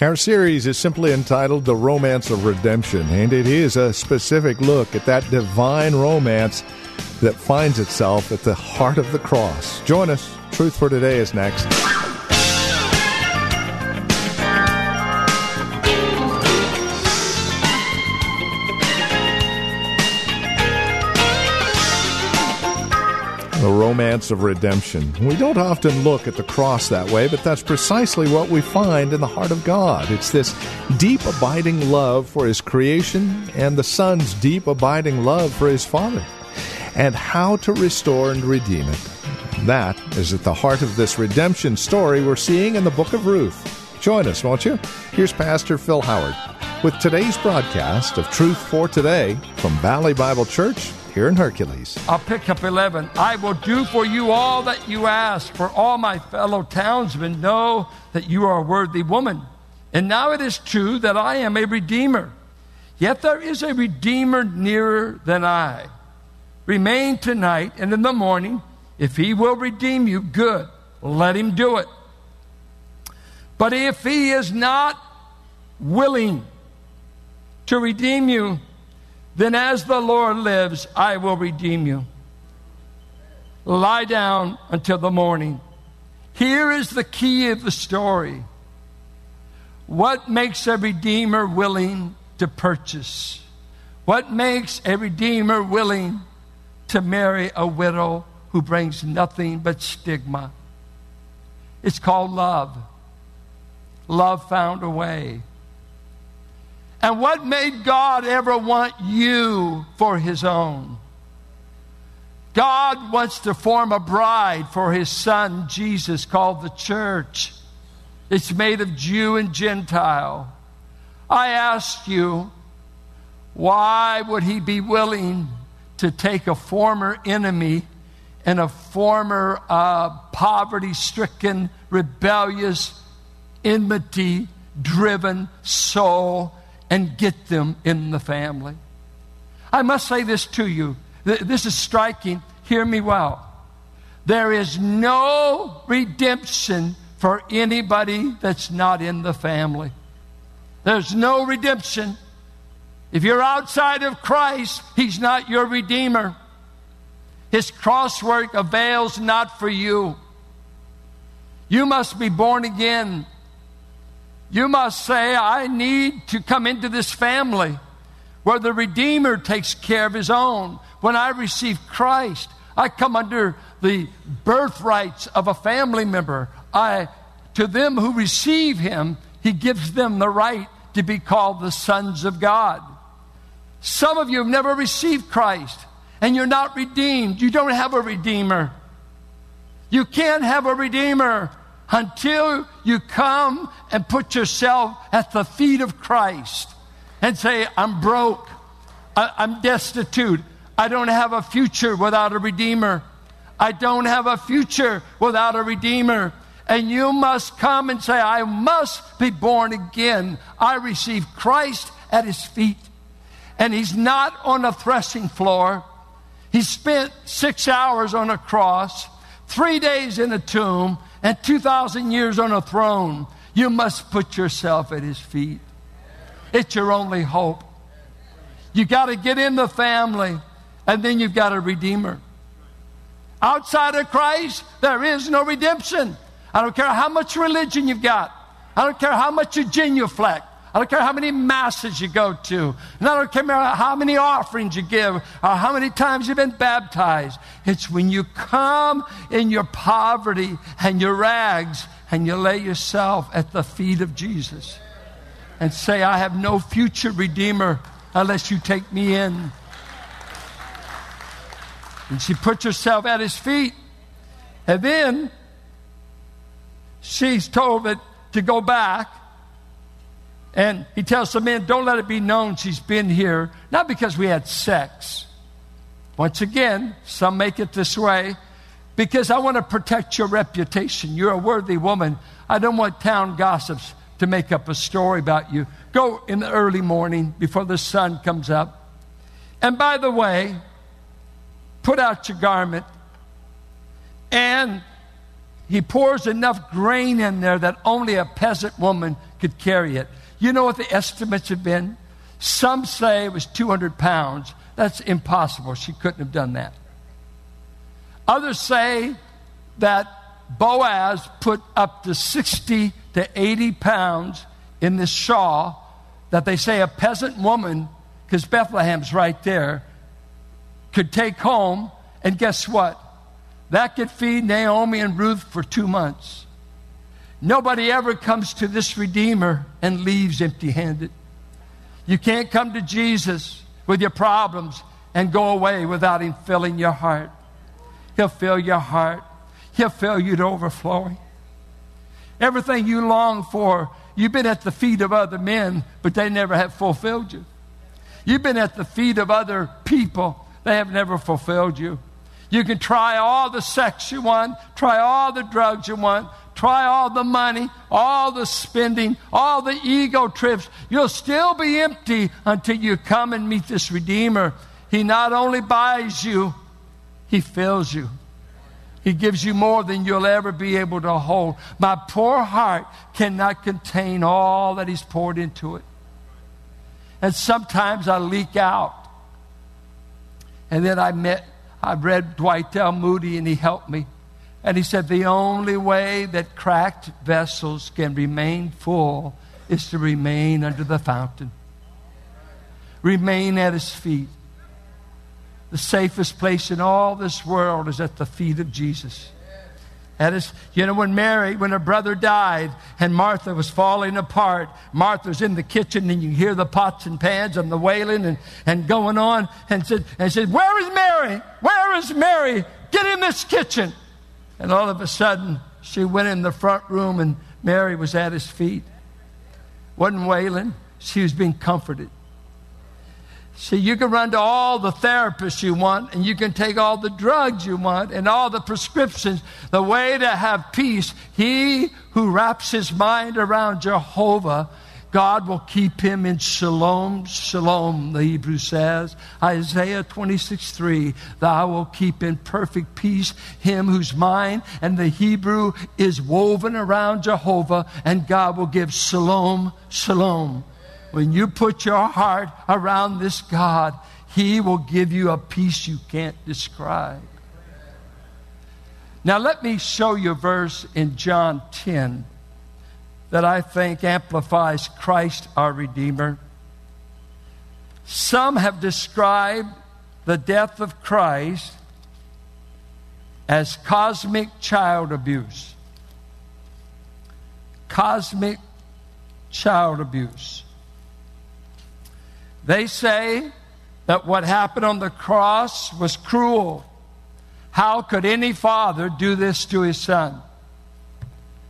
Our series is simply entitled The Romance of Redemption, and it is a specific look at that divine romance that finds itself at the heart of the cross. Join us. Truth for Today is next. The romance of redemption. We don't often look at the cross that way, but that's precisely what we find in the heart of God. It's this deep, abiding love for His creation and the Son's deep, abiding love for His Father, and how to restore and redeem it. That is at the heart of this redemption story we're seeing in the book of Ruth. Join us, won't you? Here's Pastor Phil Howard with today's broadcast of Truth for Today from Valley Bible Church here in Hercules. I'll pick up 11. I will do for you all that you ask, for all my fellow townsmen know that you are a worthy woman. And now it is true that I am a redeemer. Yet there is a redeemer nearer than I. Remain tonight, and in the morning, if he will redeem you, good, let him do it. But if he is not willing to redeem you, then as the Lord lives, I will redeem you. Lie down until the morning. Here is the key of the story. What makes a redeemer willing to purchase? What makes a redeemer willing to marry a widow who brings nothing but stigma? It's called love. Love found a way. And what made God ever want you for his own? God wants to form a bride for his son, Jesus, called the church. It's made of Jew and Gentile. I ask you, why would he be willing to take a former enemy and a former uh, poverty stricken, rebellious, enmity driven soul and get them in the family. I must say this to you. This is striking. Hear me well. There is no redemption for anybody that's not in the family. There's no redemption. If you're outside of Christ, He's not your Redeemer. His cross work avails not for you. You must be born again you must say, I need to come into this family where the Redeemer takes care of his own. When I receive Christ, I come under the birthrights of a family member. I, to them who receive him, he gives them the right to be called the sons of God. Some of you have never received Christ and you're not redeemed. You don't have a redeemer. You can't have a redeemer until you come and put yourself at the feet of Christ and say, I'm broke. I, am destitute. I don't have a future without a Redeemer. I don't have a future without a Redeemer. And you must come and say, I must be born again. I receive Christ at his feet. And he's not on a threshing floor. He spent six hours on a cross, three days in a tomb, and 2,000 years on a throne, you must put yourself at his feet. It's your only hope. You got to get in the family, and then you've got a redeemer. Outside of Christ, there is no redemption. I don't care how much religion you've got. I don't care how much you genuflect. I don't care how many masses you go to. And I don't care how many offerings you give or how many times you've been baptized. It's when you come in your poverty and your rags and you lay yourself at the feet of Jesus and say, I have no future redeemer unless you take me in. And she puts herself at his feet. And then she's told that to go back And he tells the men, Don't let it be known she's been here, not because we had sex. Once again, some make it this way because I want to protect your reputation. You're a worthy woman. I don't want town gossips to make up a story about you. Go in the early morning before the sun comes up. And by the way, put out your garment. And he pours enough grain in there that only a peasant woman could carry it. You know what the estimates have been? Some say it was 200 pounds. That's impossible. She couldn't have done that. Others say that Boaz put up to 60 to 80 pounds in this shawl that they say a peasant woman, because Bethlehem's right there, could take home. And guess what? That could feed Naomi and Ruth for two months. Nobody ever comes to this Redeemer and leaves empty handed. You can't come to Jesus with your problems and go away without Him filling your heart. He'll fill your heart, He'll fill you to overflowing. Everything you long for, you've been at the feet of other men, but they never have fulfilled you. You've been at the feet of other people, they have never fulfilled you. You can try all the sex you want, try all the drugs you want, try all the money, all the spending, all the ego trips. You'll still be empty until you come and meet this Redeemer. He not only buys you, He fills you. He gives you more than you'll ever be able to hold. My poor heart cannot contain all that He's poured into it. And sometimes I leak out. And then I met, I read Dwight L. Moody and he helped me. And he said, The only way that cracked vessels can remain full is to remain under the fountain, remain at his feet. The safest place in all this world is at the feet of Jesus. That is, you know, when Mary, when her brother died and Martha was falling apart, Martha's in the kitchen and you hear the pots and pans and the wailing and, and going on and said, and said, Where is Mary? Where is Mary? Get in this kitchen. And all of a sudden, she went in the front room and Mary was at his feet. Wasn't wailing, she was being comforted. See, you can run to all the therapists you want, and you can take all the drugs you want and all the prescriptions. The way to have peace, he who wraps his mind around Jehovah God will keep him in shalom, shalom, the Hebrew says. Isaiah 26, 3. Thou will keep in perfect peace him whose mind and the Hebrew is woven around Jehovah, and God will give shalom, shalom. When you put your heart around this God, he will give you a peace you can't describe. Now, let me show you a verse in John 10 that I think amplifies Christ our Redeemer. Some have described the death of Christ as cosmic child abuse. Cosmic child abuse. They say that what happened on the cross was cruel. How could any father do this to his son?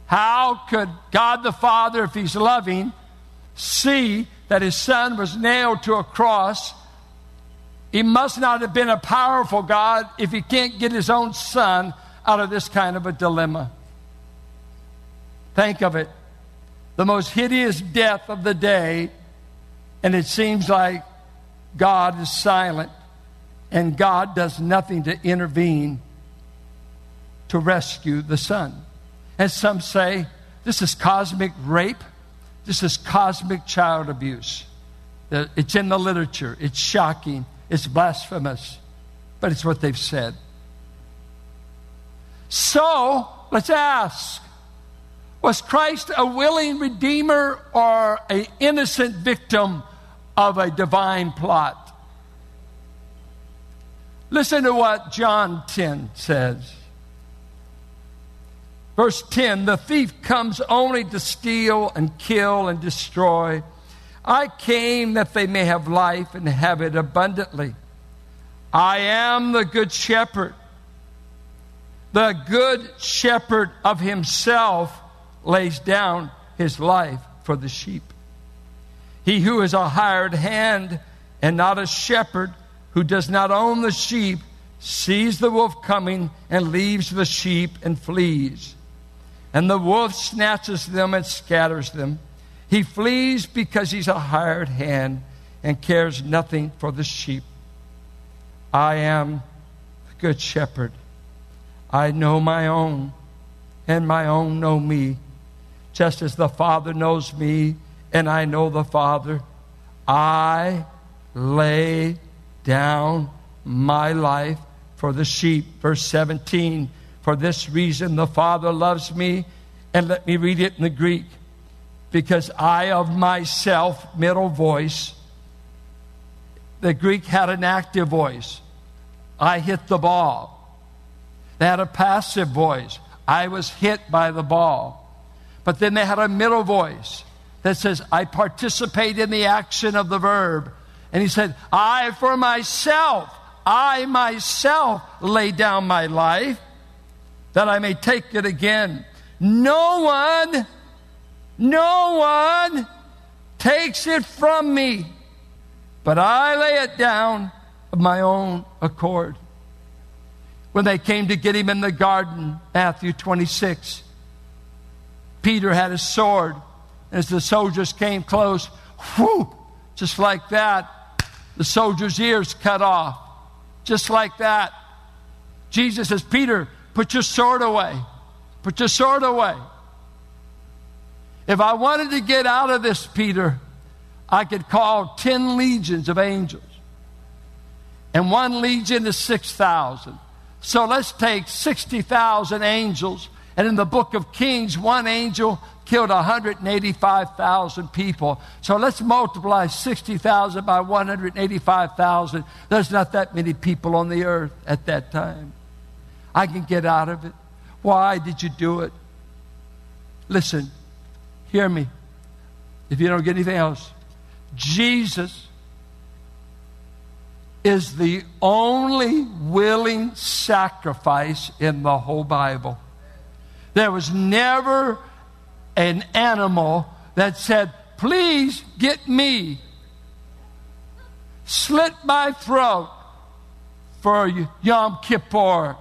How could God the Father, if He's loving, see that His Son was nailed to a cross? He must not have been a powerful God if He can't get His own Son out of this kind of a dilemma. Think of it the most hideous death of the day, and it seems like God is silent and God does nothing to intervene to rescue the Son. And some say this is cosmic rape, this is cosmic child abuse. It's in the literature, it's shocking, it's blasphemous, but it's what they've said. So, let's ask was Christ a willing redeemer or an innocent victim of a divine plot? Listen to what John 10 says. Verse 10 The thief comes only to steal and kill and destroy. I came that they may have life and have it abundantly. I am the good shepherd. The good shepherd of himself lays down his life for the sheep. He who is a hired hand and not a shepherd, who does not own the sheep, sees the wolf coming and leaves the sheep and flees. And the wolf snatches them and scatters them. He flees because he's a hired hand and cares nothing for the sheep. I am the good shepherd. I know my own, and my own know me, just as the Father knows me, and I know the Father. I lay down my life for the sheep. Verse 17 For this reason the Father loves me, and let me read it in the Greek, because I of myself, middle voice, the Greek had an active voice. I hit the ball. They had a passive voice. I was hit by the ball. But then they had a middle voice that says, I participate in the action of the verb. And he said, I for myself, I myself lay down my life that I may take it again. No one, no one takes it from me, but I lay it down of my own accord. When they came to get him in the garden, Matthew 26, Peter had his sword. As the soldiers came close, whoo, just like that, the soldier's ears cut off. Just like that. Jesus says, Peter, put your sword away. Put your sword away. If I wanted to get out of this, Peter, I could call 10 legions of angels. And one legion is 6,000. So let's take 60,000 angels. And in the book of Kings, one angel killed 185,000 people. So let's multiply 60,000 by 185,000. There's not that many people on the earth at that time. I can get out of it. Why did you do it? Listen, hear me. If you don't get anything else, Jesus is the only willing sacrifice in the whole Bible. There was never an animal that said, Please get me. Slit my throat for Yom Kippur.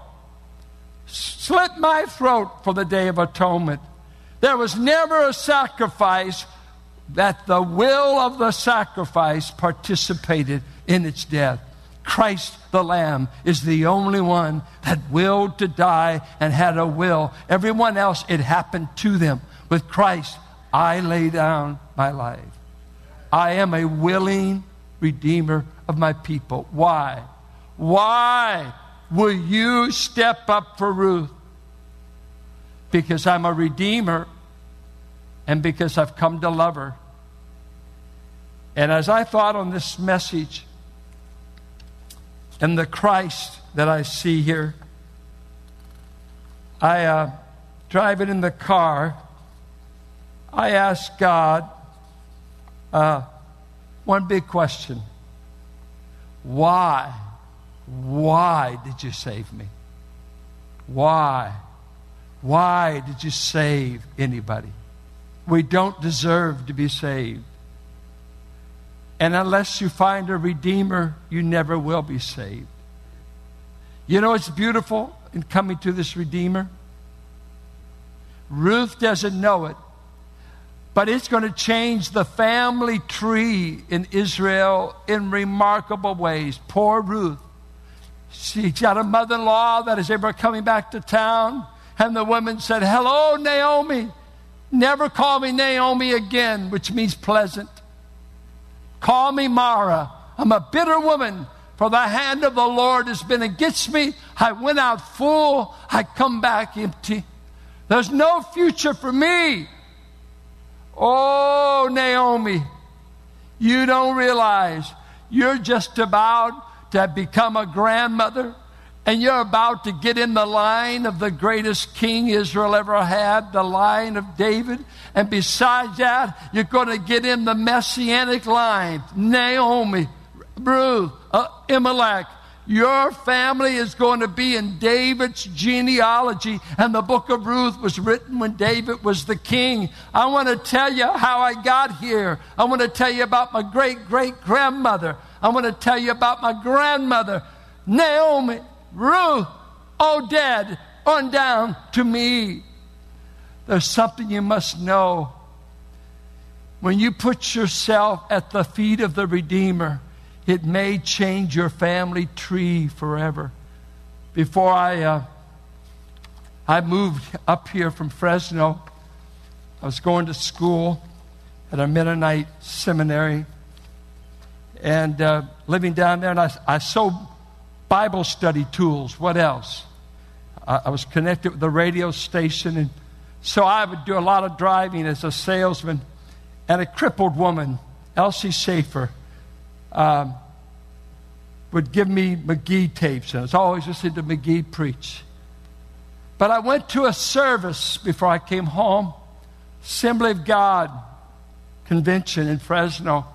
Slit my throat for the Day of Atonement. There was never a sacrifice that the will of the sacrifice participated in its death. Christ the Lamb is the only one that willed to die and had a will. Everyone else, it happened to them. With Christ, I lay down my life. I am a willing redeemer of my people. Why? Why will you step up for Ruth? Because I'm a redeemer and because I've come to love her. And as I thought on this message and the Christ that I see here, I uh, driving in the car I asked God uh, one big question Why? Why did you save me? Why? Why did you save anybody? We don't deserve to be saved. And unless you find a Redeemer, you never will be saved. You know it's beautiful in coming to this Redeemer? Ruth doesn't know it, but it's going to change the family tree in Israel in remarkable ways. Poor Ruth. She's got a mother in law that is ever coming back to town. And the woman said, Hello, Naomi. Never call me Naomi again, which means pleasant. Call me Mara. I'm a bitter woman, for the hand of the Lord has been against me. I went out full, I come back empty. There's no future for me. Oh, Naomi, you don't realize you're just about to become a grandmother and you're about to get in the line of the greatest king Israel ever had, the line of David. And besides that, you're going to get in the messianic line. Naomi, Ruth, uh, Elimelech, Your family is going to be in David's genealogy, and the book of Ruth was written when David was the king. I want to tell you how I got here. I want to tell you about my great great grandmother. I want to tell you about my grandmother, Naomi, Ruth, Obed, on down to me. There's something you must know. When you put yourself at the feet of the Redeemer, it may change your family tree forever. Before I, uh, I moved up here from Fresno, I was going to school at a Mennonite seminary and uh, living down there, and I, I sold Bible study tools. What else? I, I was connected with the radio station, and so I would do a lot of driving as a salesman. And a crippled woman, Elsie Schaefer, um, would give me McGee tapes. And I was always listening to McGee preach. But I went to a service before I came home, Assembly of God convention in Fresno.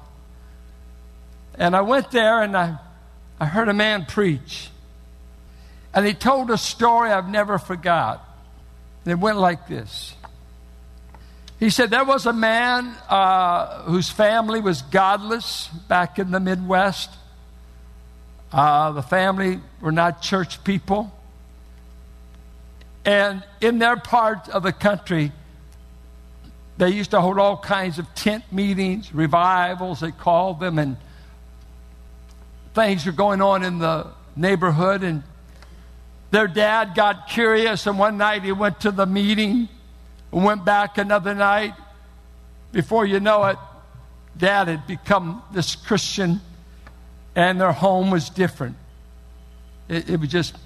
And I went there and I, I heard a man preach. And he told a story I've never forgot. It went like this. He said there was a man uh, whose family was godless back in the Midwest. Uh, the family were not church people. And in their part of the country, they used to hold all kinds of tent meetings, revivals, they called them, and things were going on in the neighborhood. And their dad got curious, and one night he went to the meeting and went back another night. Before you know it, dad had become this Christian, and their home was different. It, it was just,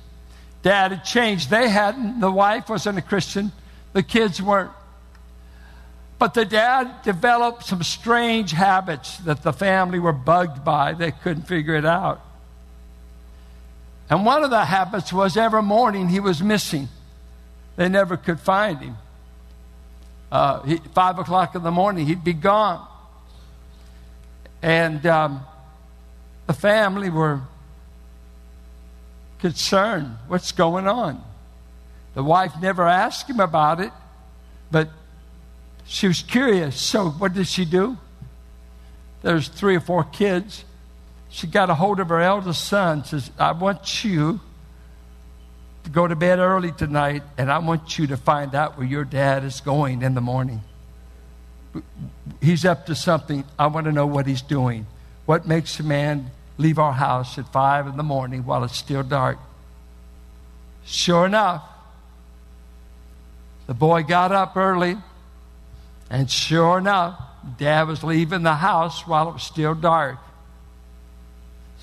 dad had changed. They hadn't. The wife wasn't a Christian, the kids weren't. But the dad developed some strange habits that the family were bugged by. They couldn't figure it out. And one of the habits was every morning he was missing. They never could find him. Uh, he, five o'clock in the morning, he'd be gone. And um, the family were concerned what's going on? The wife never asked him about it, but she was curious. So, what did she do? There's three or four kids. She got a hold of her eldest son says i want you to go to bed early tonight and i want you to find out where your dad is going in the morning. He's up to something. I want to know what he's doing. What makes a man leave our house at five in the morning while it's still dark? Sure enough the boy got up early and sure enough dad was leaving the house while it was still dark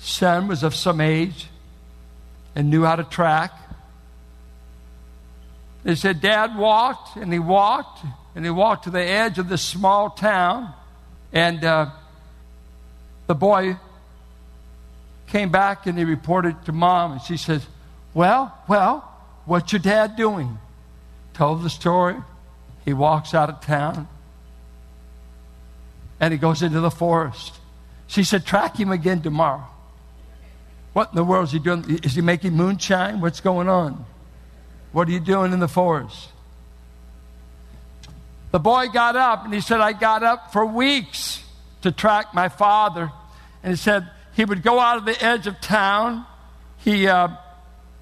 son was of some age and knew how to track. They said, Dad walked, and he walked, and he walked to the edge of this small town, and uh, the boy came back and he reported to mom, and she says, Well, well, what's your dad doing? Told the story. He walks out of town and he goes into the forest. She said, Track him again tomorrow. What in the world is he doing? Is he making moonshine? What's going on? What are you doing in the forest? The boy got up and he said, I got up for weeks to track my father. And he said he would go out of the edge of town. He, uh,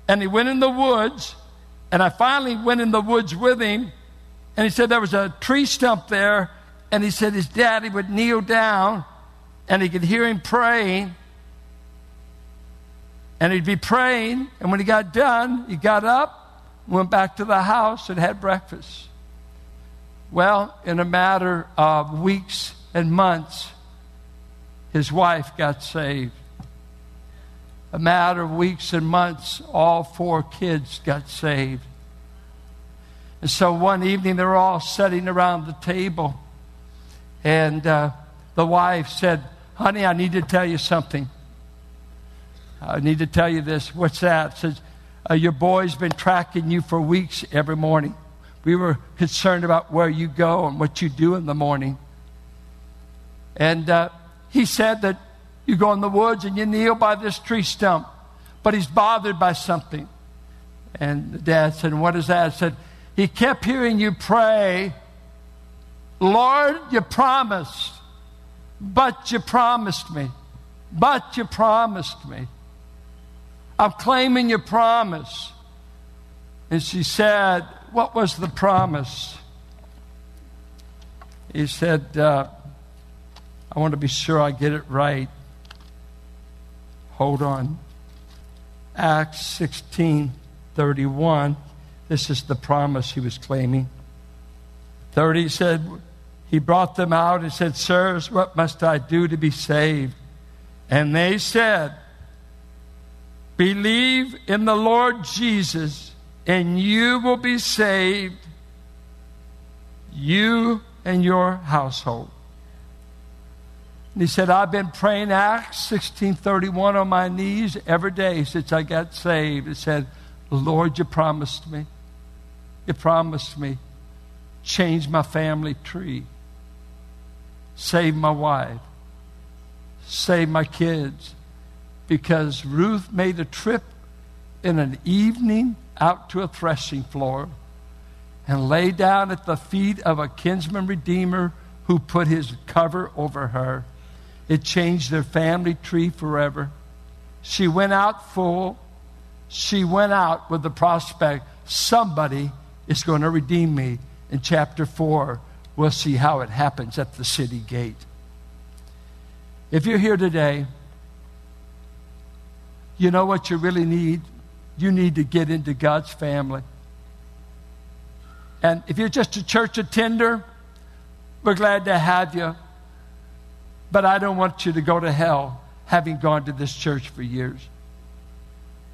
and he went in the woods. And I finally went in the woods with him. And he said there was a tree stump there. And he said his daddy would kneel down and he could hear him praying. And he'd be praying, and when he got done, he got up, went back to the house, and had breakfast. Well, in a matter of weeks and months, his wife got saved. A matter of weeks and months, all four kids got saved. And so one evening, they were all sitting around the table, and uh, the wife said, Honey, I need to tell you something. I need to tell you this. What's that? Says, uh, Your boy's been tracking you for weeks every morning. We were concerned about where you go and what you do in the morning. And uh, he said that you go in the woods and you kneel by this tree stump. but he's bothered by something. And the dad said, What is that? I said, He kept hearing you pray, Lord, you promised, but you promised me, but you promised me. I'm claiming your promise. And she said, What was the promise? He said, uh, I want to be sure I get it right. Hold on. Acts 16 31. This is the promise he was claiming. 30 said, He brought them out and said, Sirs, what must I do to be saved? And they said, Believe in the Lord Jesus, and you will be saved, you and your household. And he said, I've been praying Acts 1631 on my knees every day since I got saved. He said, Lord, you promised me. You promised me. Change my family tree. Save my wife. Save my kids. Because Ruth made a trip in an evening out to a threshing floor and lay down at the feet of a kinsman redeemer who put his cover over her. It changed their family tree forever. She went out full. She went out with the prospect somebody is going to redeem me. In chapter 4, we'll see how it happens at the city gate. If you're here today, you know what you really need? You need to get into God's family. And if you're just a church attender, we're glad to have you. But I don't want you to go to hell having gone to this church for years.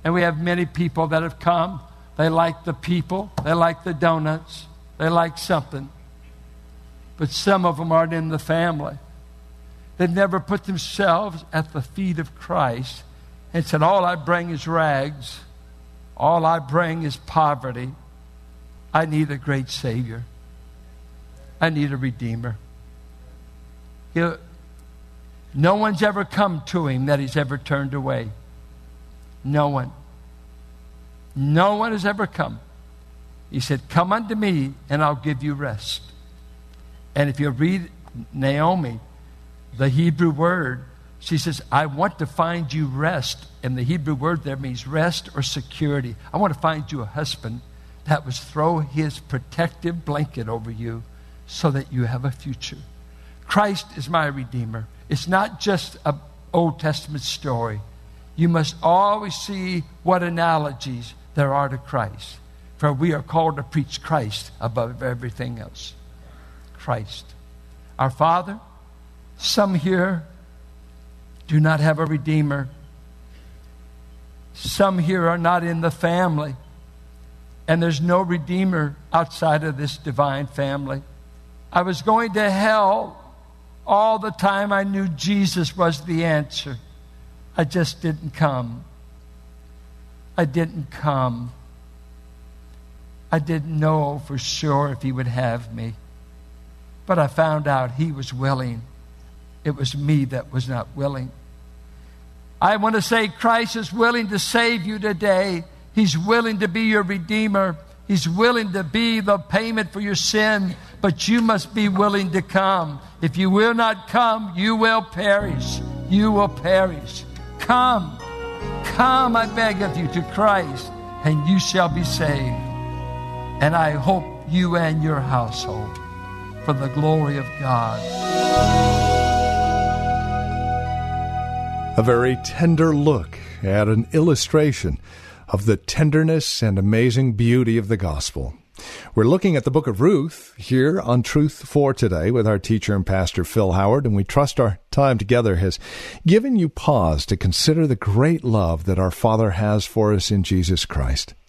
And we have many people that have come. They like the people, they like the donuts, they like something. But some of them aren't in the family. They've never put themselves at the feet of Christ and said, All I bring is rags, all I bring is poverty. I need a great Savior. I need a Redeemer. No one's ever come to him that he's ever turned away. No one. No one has ever come. He said, Come unto me, and I'll give you rest. And if you read Naomi, the Hebrew word, she says, I want to find you rest. And the Hebrew word there means rest or security. I want to find you a husband that was throw his protective blanket over you so that you have a future. Christ is my Redeemer. It's not just an Old Testament story. You must always see what analogies there are to Christ. For we are called to preach Christ above everything else. Christ. Our Father, some here do not have a Redeemer. Some here are not in the family and there's no Redeemer outside of this divine family. I was going to hell all the time I knew Jesus was the answer. I just didn't come. I didn't come. I didn't know for sure if he would have me. But I found out he was willing. It was me that was not willing. I want to say Christ is willing to save you today. He's willing to be your Redeemer. He's willing to be the payment for your sin, but you must be willing to come. If you will not come, you will perish. You will perish. Come, come, I beg of you, to Christ, and you shall be saved. And I hope you and your household for the glory of God. A very tender look at an illustration of the tenderness and amazing beauty of the gospel. We're looking at the book of Ruth here on Truth for today with our teacher and pastor Phil Howard, and we trust our time together has given you pause to consider the great love that our Father has for us in Jesus Christ.